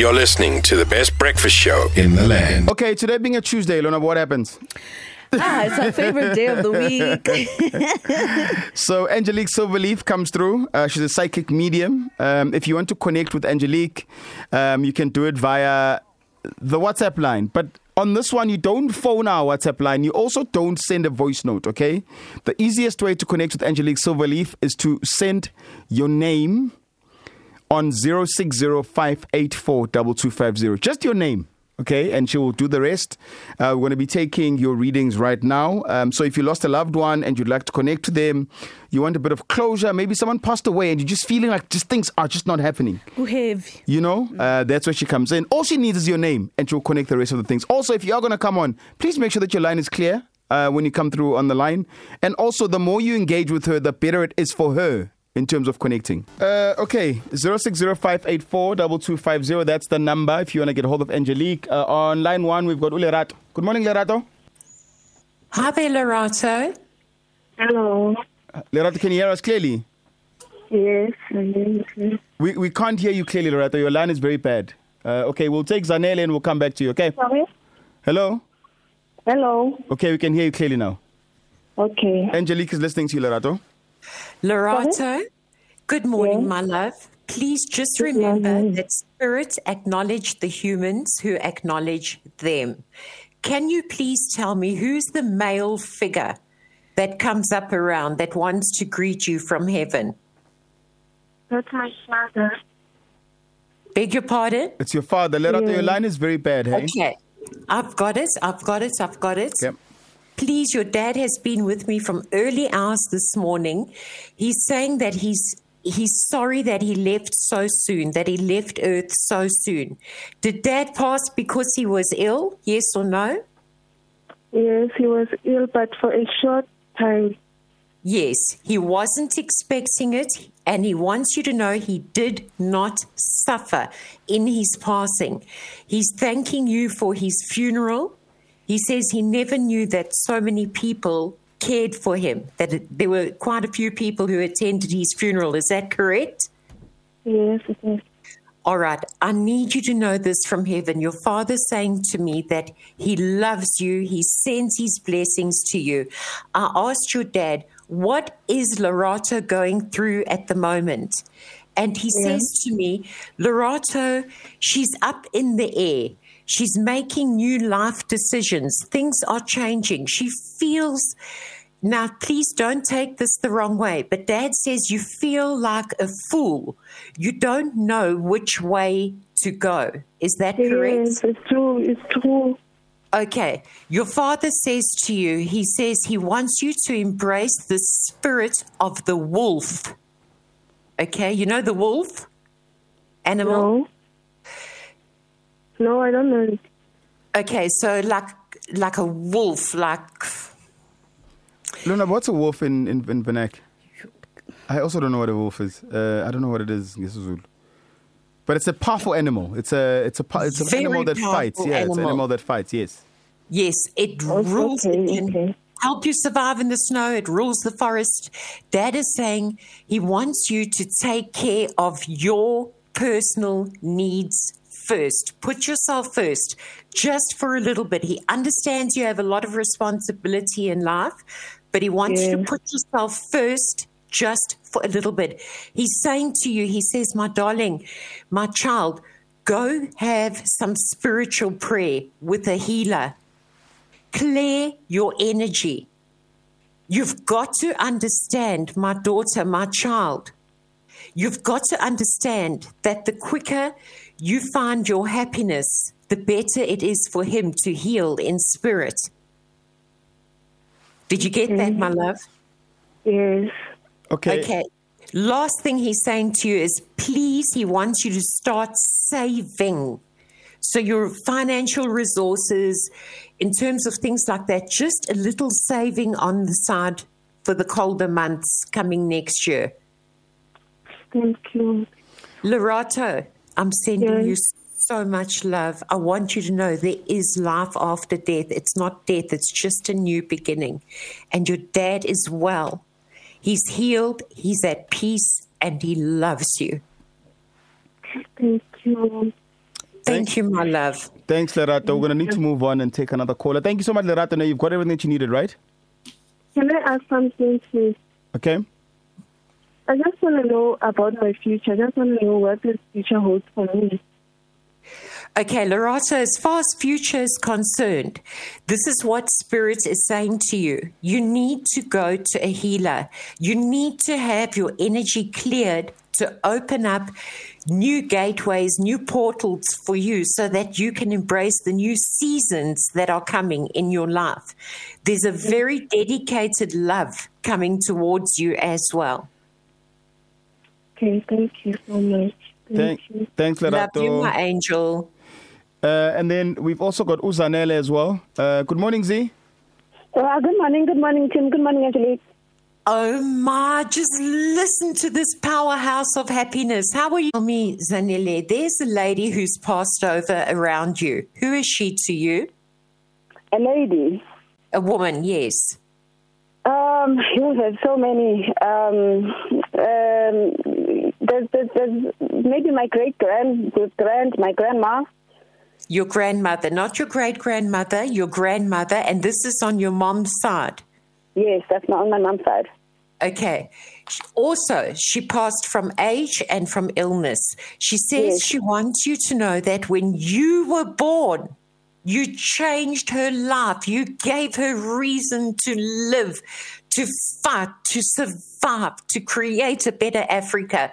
You're listening to the best breakfast show in the land. Okay, today being a Tuesday, Lona, what happens? Ah, it's our favorite day of the week. So Angelique SilvaLeaf comes through. Uh, she's a psychic medium. Um, if you want to connect with Angelique, um, you can do it via the WhatsApp line. But on this one, you don't phone our WhatsApp line. You also don't send a voice note, okay? The easiest way to connect with Angelique SilvaLeaf is to send your name on 0605842250. Just your name. Okay, and she will do the rest. Uh, we're going to be taking your readings right now. Um, so, if you lost a loved one and you'd like to connect to them, you want a bit of closure, maybe someone passed away and you're just feeling like just things are just not happening. Who heavy? You know, uh, that's where she comes in. All she needs is your name, and she'll connect the rest of the things. Also, if you are going to come on, please make sure that your line is clear uh, when you come through on the line. And also, the more you engage with her, the better it is for her in terms of connecting. Uh, okay, 0605842250. That's the number if you want to get hold of Angelique. Uh, on line one, we've got Ulerato. Good morning, Lerato. Hi there, Lorato. Hello. Uh, Lerato, can you hear us clearly? Yes, I We, we can't hear you clearly, Lerato. Your line is very bad. Uh, okay, we'll take Zanele and we'll come back to you, okay? Sorry? Hello? Hello. Okay, we can hear you clearly now. Okay. Angelique is listening to you, Lerato. Lorato, good morning, Yes. my love. Please just Good remember morning. that spirits acknowledge the humans who acknowledge them. Can you please tell me who's the male figure that comes up around that wants to greet you from heaven? That's my father. Beg your pardon? It's your father. Lerato, your line is very bad, hey? Okay. I've got it. I've got it. I've got it. Yep. Please, your dad has been with me from early hours this morning. He's saying that he's he's sorry that he left so soon, that he left Earth so soon. Did dad pass because he was ill? Yes or no? Yes, he was ill, but for a short time. Yes, he wasn't expecting it, and he wants you to know he did not suffer in his passing. He's thanking you for his funeral. He says he never knew that so many people cared for him, that it, there were quite a few people who attended his funeral. Is that correct? Yes, it is. All right, I need you to know this from heaven. Your father's saying to me that he loves you, he sends his blessings to you. I asked your dad, what is Lorato going through at the moment? And he says to me, Lorato, she's up in the air. She's making new life decisions. Things are changing. She feels now, please don't take this the wrong way, but dad says you feel like a fool. You don't know which way to go. Is that correct? Yes, it's true. It's true. Okay. Your father says to you, he says he wants you to embrace the spirit of the wolf. Okay. You know the wolf? Animal? No. No, I don't know. it. Okay. So, like, like a wolf, like. Luna, what's a wolf in, in, in Vernac? I also don't know what a wolf is. Uh, I don't know what it is in Zulu. But it's a powerful animal. It's a it's a it's an Very animal that fights. powerful Yeah, it's an animal. animal that fights. Yes. Yes, it Oh, rules. okay, it can okay. help you survive in the snow. It rules the forest. Dad is saying he wants you to take care of your personal needs first. Put yourself first, just for a little bit. He understands you have a lot of responsibility in life, but he wants you to put yourself first just for a little bit. He's saying to you, he says, My darling, my child, go have some spiritual prayer with a healer. Clear your energy. You've got to understand, my daughter, my child. You've got to understand that the quicker you find your happiness, the better it is for him to heal in spirit. Did you get that, my mm-hmm. love? Yes. Okay. Okay. Last thing he's saying to you is please, he wants you to start saving. So, your financial resources, in terms of things like that, just a little saving on the side for the colder months coming next year. Thank you. Lorato, I'm sending Yes. you so much love. I want you to know there is life after death. It's not death, it's just a new beginning. And your dad is well. He's healed, he's at peace, and he loves you. Thank you. Thank you, my love. Thanks, Lerato. We're going to need to move on and take another caller. Thank you so much, Lerato. Now you've got everything that you needed, right? Can I ask something, please? Okay. I just want to know about my future. I just want to know what the future holds for me. Okay, Loretta, as far as future is concerned, this is what Spirit is saying to you. You need to go to a healer. You need to have your energy cleared to open up new gateways, new portals for you so that you can embrace the new seasons that are coming in your life. There's a very dedicated love coming towards you as well. Okay, thank you so much. Thank, Thank, you. thanks, Love you, my angel. Uh, and then we've also got Uzanele as well. Uh, good morning, Z. Uh, good morning, good morning, Tim. Good morning, Angelique. Oh my, just listen to this powerhouse of happiness. How are you? Tell me, Zanele, there's a lady who's passed over around you. Who is she to you? A lady. A woman, yes. Um, you have so many. Um, um, there's, there's, there's maybe my great grand, grand, my grandma. Your grandmother, not your great grandmother, your grandmother, and this is on your mom's side. Yes, that's not on my mom's side. Okay. Also, she passed from age and from illness. She says Yes. she wants you to know that when you were born, you changed her life. You gave her reason to live, to fight, to survive, to create a better Africa.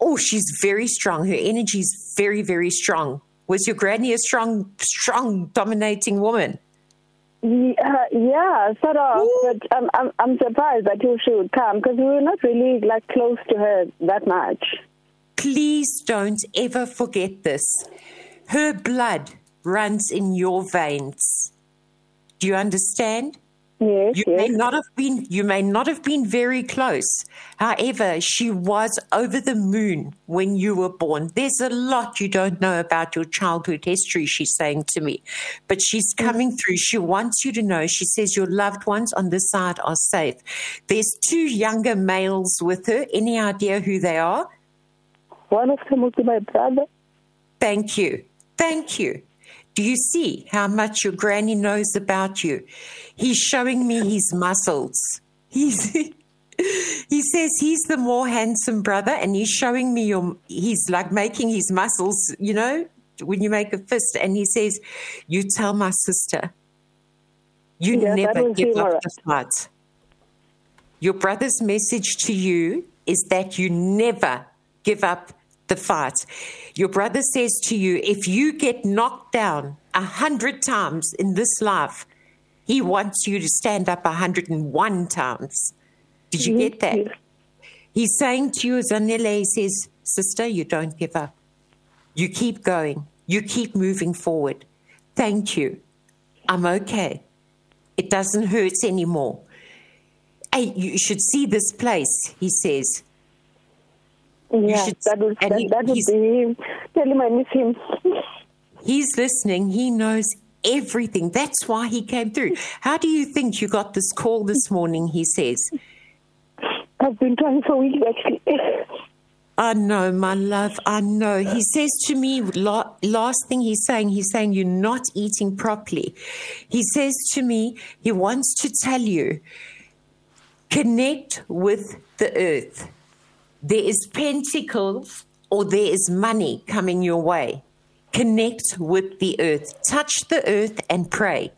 Oh, she's very strong. Her energy is very, very strong. Was your granny a strong, strong, dominating woman? Ye- yeah, sort of. But um, I'm, I'm surprised that you should come because we were not really like close to her that much. Please don't ever forget this. Her blood runs in your veins. Do you understand? Yes, You may not have been you may not have been very close. However, she was over the moon when you were born. There's a lot you don't know about your childhood history, she's saying to me. But she's mm. coming through. She wants you to know. She says your loved ones on this side are safe. There's two younger males with her. Any idea who they are? One of them be my brother. Thank you. Thank you. Do you see how much your granny knows about you? He's showing me his muscles. He's he says he's the more handsome brother and he's showing me your he's like making his muscles, you know, when you make a fist and he says, "You tell my sister you never give up the fight." Your brother's message to you is that you never give up the fight. Your brother says to you, if you get knocked down a hundred times in this life, he wants you to stand up a hundred and one times. Did you get that? He's saying to you, Zanele, he says, Sister, you don't give up. You keep going. You keep moving forward. Thank you. I'm okay. It doesn't hurt anymore. Hey, you should see this place, he says. Yeah, should- that would, and that, he- that would be him. Tell him I miss him. He's listening. He knows everything. That's why he came through. How do you think you got this call this morning? He says. I've been trying for weeks actually. I know, my love. I know. He says to me, la- last thing he's saying, he's saying, You're not eating properly. He says to me, He wants to tell you, connect with the earth. There is pentacles or there is money coming your way. Connect with the earth. Touch the earth and pray.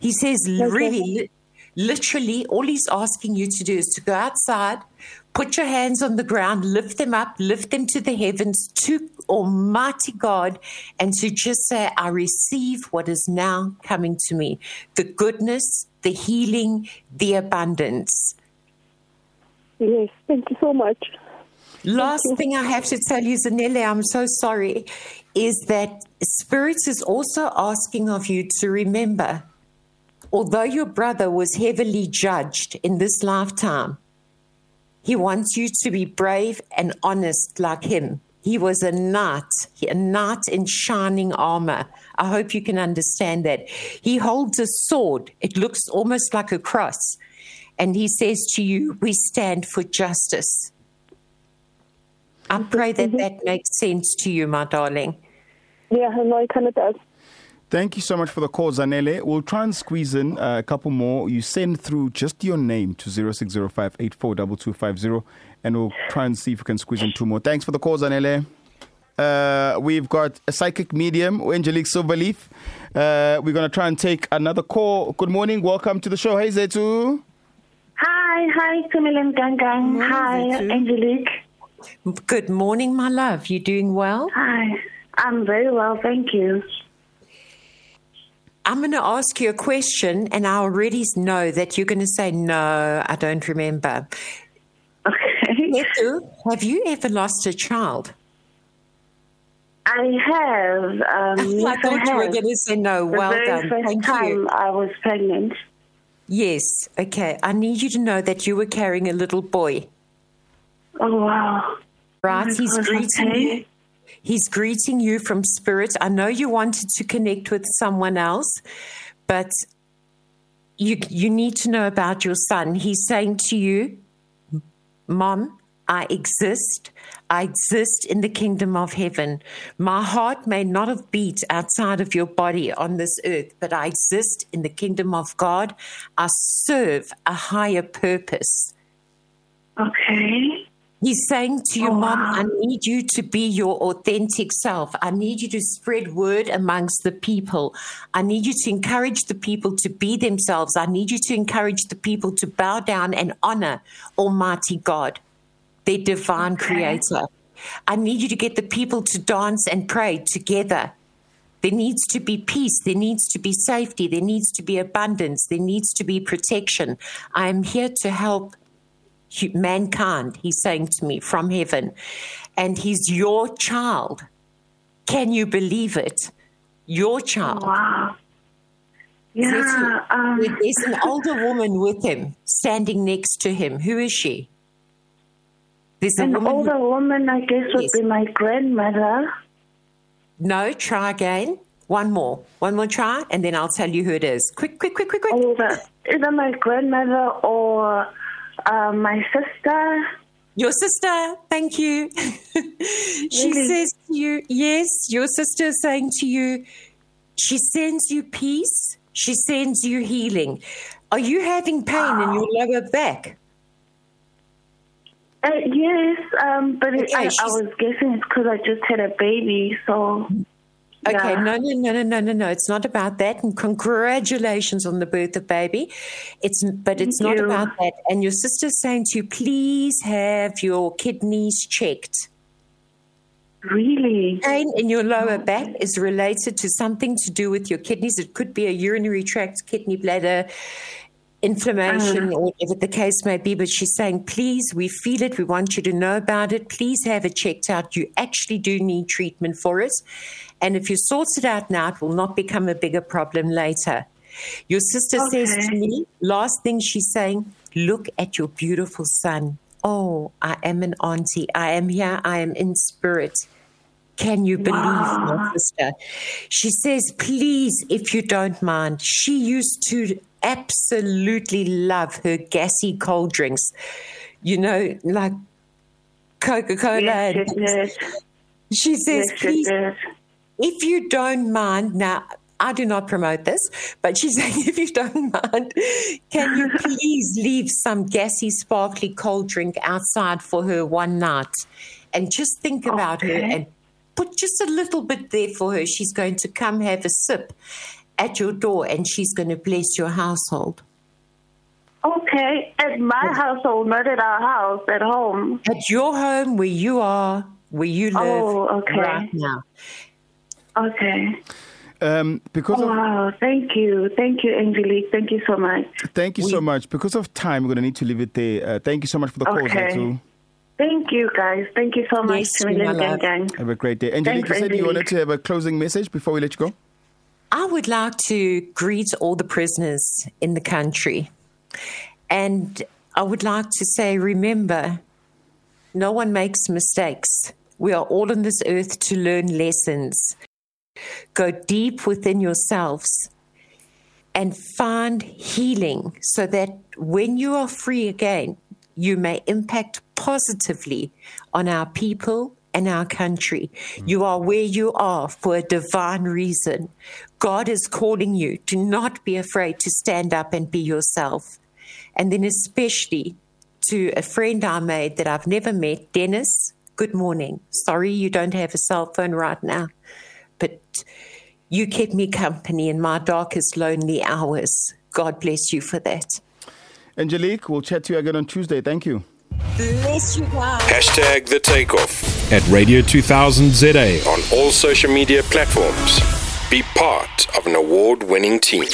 He says, really, literally, all he's asking you to do is to go outside, put your hands on the ground, lift them up, lift them to the heavens, to Almighty God, and to just say, I receive what is now coming to me the goodness, the healing, the abundance. yes, thank you so much. Last thing I have to tell you, Zanele, I'm so sorry, is that Spirit is also asking of you to remember, although your brother was heavily judged in this lifetime, he wants you to be brave and honest like him. He was a knight, a knight in shining armor. I hope you can understand that. He holds a sword, it looks almost like a cross. And he says to you, We stand for justice. I pray that that makes sense to you, my darling. Yeah, no, I kind of does. Thank you so much for the call, Zanele. We'll try and squeeze in uh, a couple more. You send through just your name to 0605 and we'll try and see if we can squeeze in two more. Thanks for the call, Zanele. Uh, we've got a psychic medium, Angelique SilvaLeaf. Uh, we're going to try and take another call. Good morning. Welcome to the show. Hey, Zetu. Hi, hi, Camille Gangang. Hi, Zitu. Angelique. Good morning, my love. You doing well? Hi. I'm very well, thank you. I'm going to ask you a question, and I already know that you're going to say, No, I don't remember. Okay. Have you ever lost a child? I have. Um, I thought you were going to say no. The well very done. first Thank time you. I was pregnant. Yes. Okay. I need you to know that you were carrying a little boy. Oh, wow. Right? He's greeting okay. you. He's greeting you from spirit. I know you wanted to connect with someone else, but you you need to know about your son. He's saying to you, Mom, I exist. I exist in the kingdom of heaven. My heart may not have beat outside of your body on this earth, but I exist in the kingdom of God. I serve a higher purpose. Okay. He's saying to your Oh, Mom, wow. I need you to be your authentic self. I need you to spread word amongst the people. I need you to encourage the people to be themselves. I need you to encourage the people to bow down and honor Almighty God, their divine creator. I need you to get the people to dance and pray together. There needs to be peace. There needs to be safety. There needs to be abundance. There needs to be protection. I am here to help mankind, he's saying to me from heaven. And he's your child. Can you believe it? Your child. Wow. Yeah. There's, Um, there's an older woman with him standing next to him. Who is she? There's a an woman. who- older woman, I guess, would Yes. be my grandmother. no, try again. One more. One more try, and then I'll tell you who it is. Quick, quick, quick, quick, quick. Older. Either my grandmother or uh, my sister. Your sister, thank you. she Really? says to you, yes, your sister is saying to you, she sends you peace, she sends you healing. Are you having pain in your lower back? Uh, yes, um, but it, I, I was guessing it's because I just had a baby, so. Okay, yeah. no, no, no, no, no, no, no. It's not about that. And congratulations on the birth of baby. It's but it's Thank not about that. And your sister's saying to you, please have your kidneys checked. Really? pain in your lower oh. back is related to something to do with your kidneys. It could be a urinary tract, kidney bladder, inflammation, uh. or whatever the case may be. But she's saying, please, we feel it. We want you to know about it. Please have it checked out. You actually do need treatment for it. And if you sort it out now, it will not become a bigger problem later. Your sister says to me, last thing she's saying, look at your beautiful son. Oh, I am an auntie. I am here. I am in spirit. Can you believe my sister? She says, please, if you don't mind, she used to absolutely love her gassy cold drinks, you know, like Coca Cola. Yes. She says, please, if you don't mind, now I do not promote this, but she's saying, if you don't mind, can you please leave some gassy, sparkly cold drink outside for her one night? And just think about her and put just a little bit there for her. She's going to come have a sip at your door and she's going to bless your household. Okay, at my household, not at our house, at home. At your home where you are, where you live Oh, okay. right now. Okay. Um, because Oh, of wow. Thank you. Thank you, Angelique. Thank you so much. thank you so much. Because of time, we're going to need to leave it there. Uh, thank you so much for the call, Okay. Thank you, guys. Thank you so much, Yes, Camille my and love. Gang Gang. Have a great day. Angelique, Thanks, you said you wanted to have a closing message before we let you go. I would like to greet all the prisoners in the country. And I would like to say, remember, no one makes mistakes. We are all on this earth to learn lessons. Go deep within yourselves and find healing so that when you are free again, you may impact positively on our people and our country. Mm. You are where you are for a divine reason. God is calling you. to not be afraid to stand up and be yourself. And then, especially to a friend I made that I've never met, Dennis, good morning. Sorry you don't have a cell phone right now, but you kept me company in my darkest, lonely hours. God bless you for that. Angelique, we'll chat to you again on Tuesday. Thank you. Bless you guys. Hashtag the takeoff at Radio 2000 ZA on all social media platforms. Be part of an award winning team.